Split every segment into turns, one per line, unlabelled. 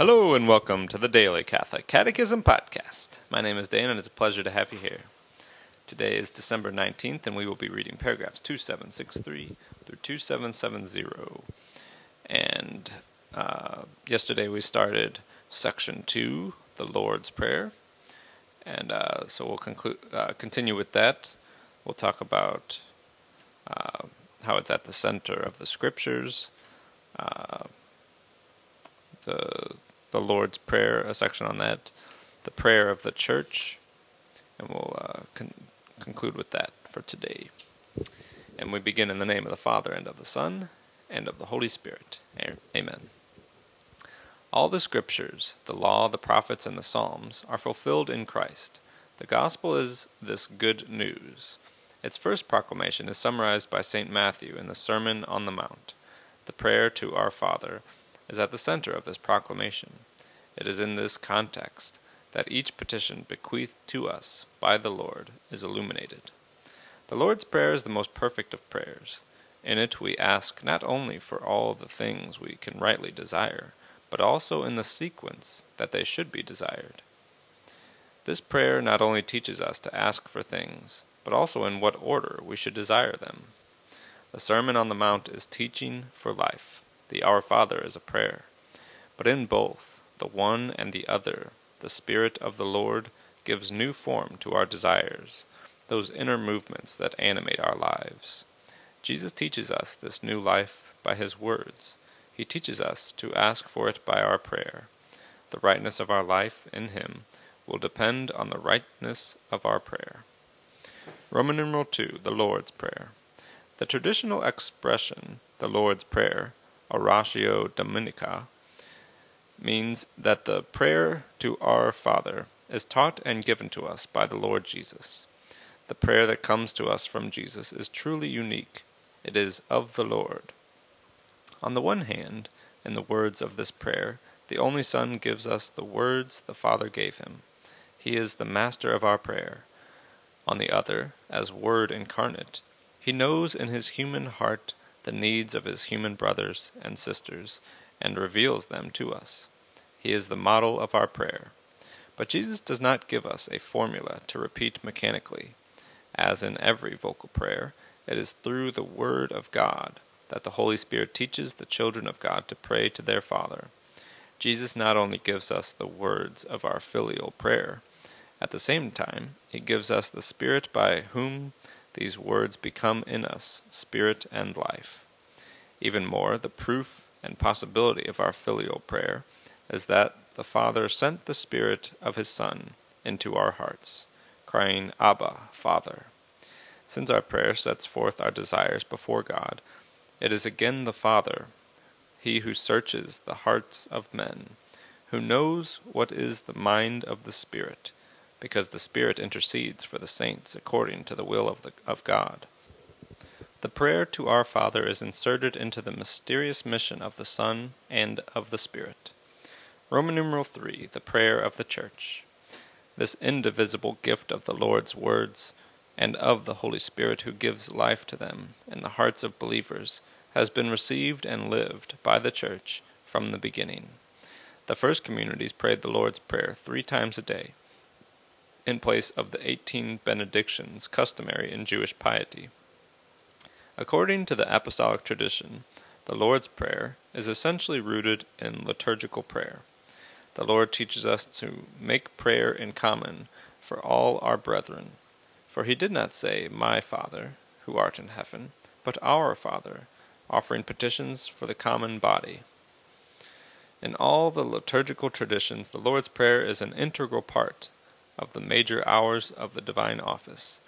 Hello and welcome to the Daily Catholic Catechism Podcast. My name is Dan and it's a pleasure to have you here. Today is December 19th and we will be reading paragraphs 2763 through 2770. And uh, yesterday we started section 2, the Lord's Prayer. And uh, so we'll conclude, uh, continue with that. We'll talk about uh, how it's at the center of the scriptures, uh, the the Lord's Prayer, a section on that, the prayer of the church, and we'll uh, con- conclude with that for today. And we begin in the name of the Father and of the Son and of the Holy Spirit. Amen. All the scriptures, the law, the prophets, and the Psalms are fulfilled in Christ. The gospel is this good news. Its first proclamation is summarized by St. Matthew in the Sermon on the Mount. The prayer to our Father is at the center of this proclamation. It is in this context that each petition bequeathed to us by the Lord is illuminated. The Lord's Prayer is the most perfect of prayers. In it we ask not only for all the things we can rightly desire, but also in the sequence that they should be desired. This prayer not only teaches us to ask for things, but also in what order we should desire them. The Sermon on the Mount is teaching for life. The Our Father is a prayer. But in both, the one and the other, the Spirit of the Lord gives new form to our desires, those inner movements that animate our lives. Jesus teaches us this new life by his words. He teaches us to ask for it by our prayer. The rightness of our life in him will depend on the rightness of our prayer. Roman numeral 2, the Lord's Prayer. The traditional expression, the Lord's Prayer, Oratio Dominica, means that the prayer to our Father is taught and given to us by the Lord Jesus. The prayer that comes to us from Jesus is truly unique. It is of the Lord. On the one hand, in the words of this prayer, the only Son gives us the words the Father gave him. He is the master of our prayer. On the other, as Word incarnate, he knows in his human heart the needs of his human brothers and sisters and reveals them to us. He is the model of our prayer. But Jesus does not give us a formula to repeat mechanically. As in every vocal prayer, it is through the Word of God that the Holy Spirit teaches the children of God to pray to their Father. Jesus not only gives us the words of our filial prayer, at the same time, he gives us the Spirit by whom these words become in us spirit and life. Even more, the proof and possibility of our filial prayer is that the Father sent the Spirit of His Son into our hearts, crying, Abba, Father. Since our prayer sets forth our desires before God, it is again the Father, He who searches the hearts of men, who knows what is the mind of the Spirit, because the Spirit intercedes for the saints according to the will of, the, of God. The prayer to our Father is inserted into the mysterious mission of the Son and of the Spirit. Roman numeral 3, the prayer of the Church. This indivisible gift of the Lord's words and of the Holy Spirit who gives life to them in the hearts of believers has been received and lived by the Church from the beginning. The first communities prayed the Lord's Prayer three times a day, in place of the eighteen benedictions customary in Jewish piety. According to the apostolic tradition, the Lord's Prayer is essentially rooted in liturgical prayer. The Lord teaches us to make prayer in common for all our brethren. For he did not say, My Father, who art in heaven, but our Father, offering petitions for the common body. In all the liturgical traditions, the Lord's Prayer is an integral part of the major hours of the divine office.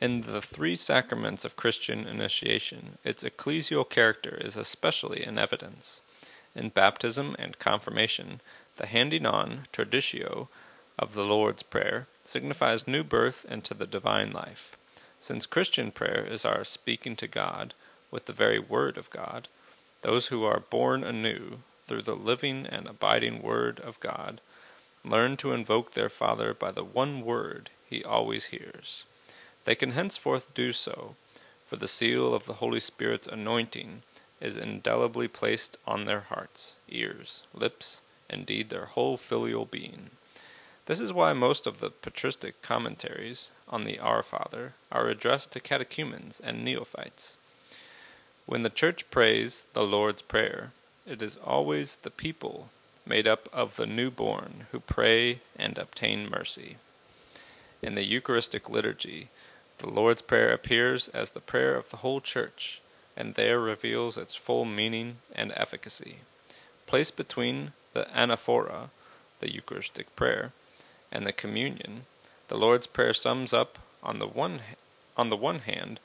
In the three sacraments of Christian initiation, its ecclesial character is especially in evidence. In baptism and confirmation, the handing on, traditio, of the Lord's Prayer signifies new birth into the divine life. Since Christian prayer is our speaking to God with the very Word of God, those who are born anew through the living and abiding Word of God learn to invoke their Father by the one word he always hears. They can henceforth do so, for the seal of the Holy Spirit's anointing is indelibly placed on their hearts, ears, lips, indeed their whole filial being. This is why most of the patristic commentaries on the Our Father are addressed to catechumens and neophytes. When the Church prays the Lord's Prayer, it is always the people made up of the newborn who pray and obtain mercy. In the Eucharistic liturgy, the Lord's Prayer appears as the prayer of the whole Church, and there reveals its full meaning and efficacy. Placed between the anaphora, the Eucharistic prayer, and the communion, the Lord's Prayer sums up, on the one, on the one hand,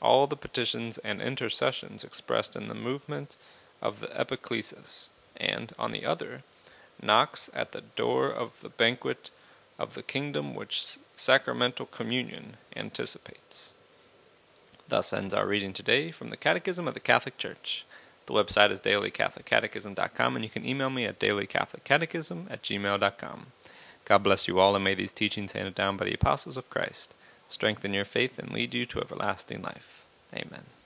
all the petitions and intercessions expressed in the movement of the epiclesis, and, on the other, knocks at the door of the banquet of the kingdom which sacramental communion anticipates. Thus ends our reading today from the Catechism of the Catholic Church. The website is dailycatholiccatechism.com, and you can email me at dailycatholiccatechism at gmail.com. God bless you all, and may these teachings handed down by the apostles of Christ strengthen your faith and lead you to everlasting life. Amen.